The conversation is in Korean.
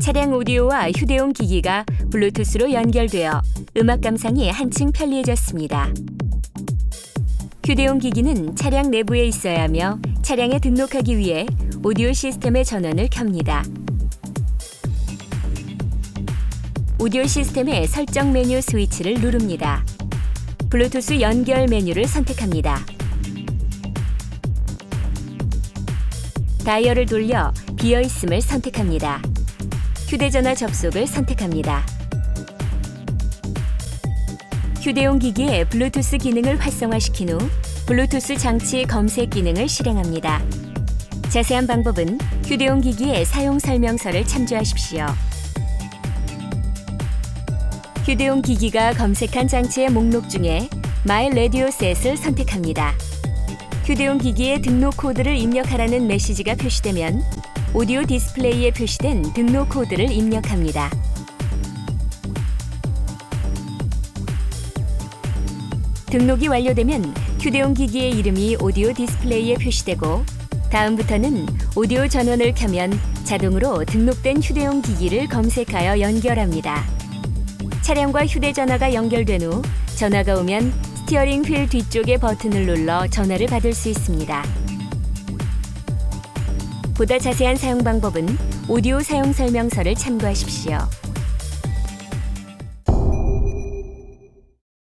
차량 오디오와 휴대용 기기가 블루투스로 연결되어 음악 감상이 한층 편리해졌습니다. 휴대용 기기는 차량 내부에 있어야 하며 차량에 등록하기 위해 오디오 시스템의 전원을 켭니다. 오디오 시스템의 설정 메뉴 스위치를 누릅니다. 블루투스 연결 메뉴를 선택합니다. 다이얼을 돌려 비어 있음을 선택합니다. 휴대전화 접속을 선택합니다. 휴대용 기기에 블루투스 기능을 활성화시킨 후 블루투스 장치 검색 기능을 실행합니다. 자세한 방법은 휴대용 기기의 사용 설명서를 참조하십시오. 휴대용 기기가 검색한 장치의 목록 중에 My Radio Set을 선택합니다. 휴대용 기기에 등록 코드를 입력하라는 메시지가 표시되면 오디오 디스플레이에 표시된 등록 코드를 입력합니다. 등록이 완료되면 휴대용 기기의 이름이 오디오 디스플레이에 표시되고 다음부터는 오디오 전원을 켜면 자동으로 등록된 휴대용 기기를 검색하여 연결합니다. 차량과 휴대전화가 연결된 후 전화가 오면 스티어링 휠 뒤쪽의 버튼을 눌러 전화를 받을 수 있습니다. 보다 자세한 사용 방법은 오디오 사용 설명서를 참고하십시오.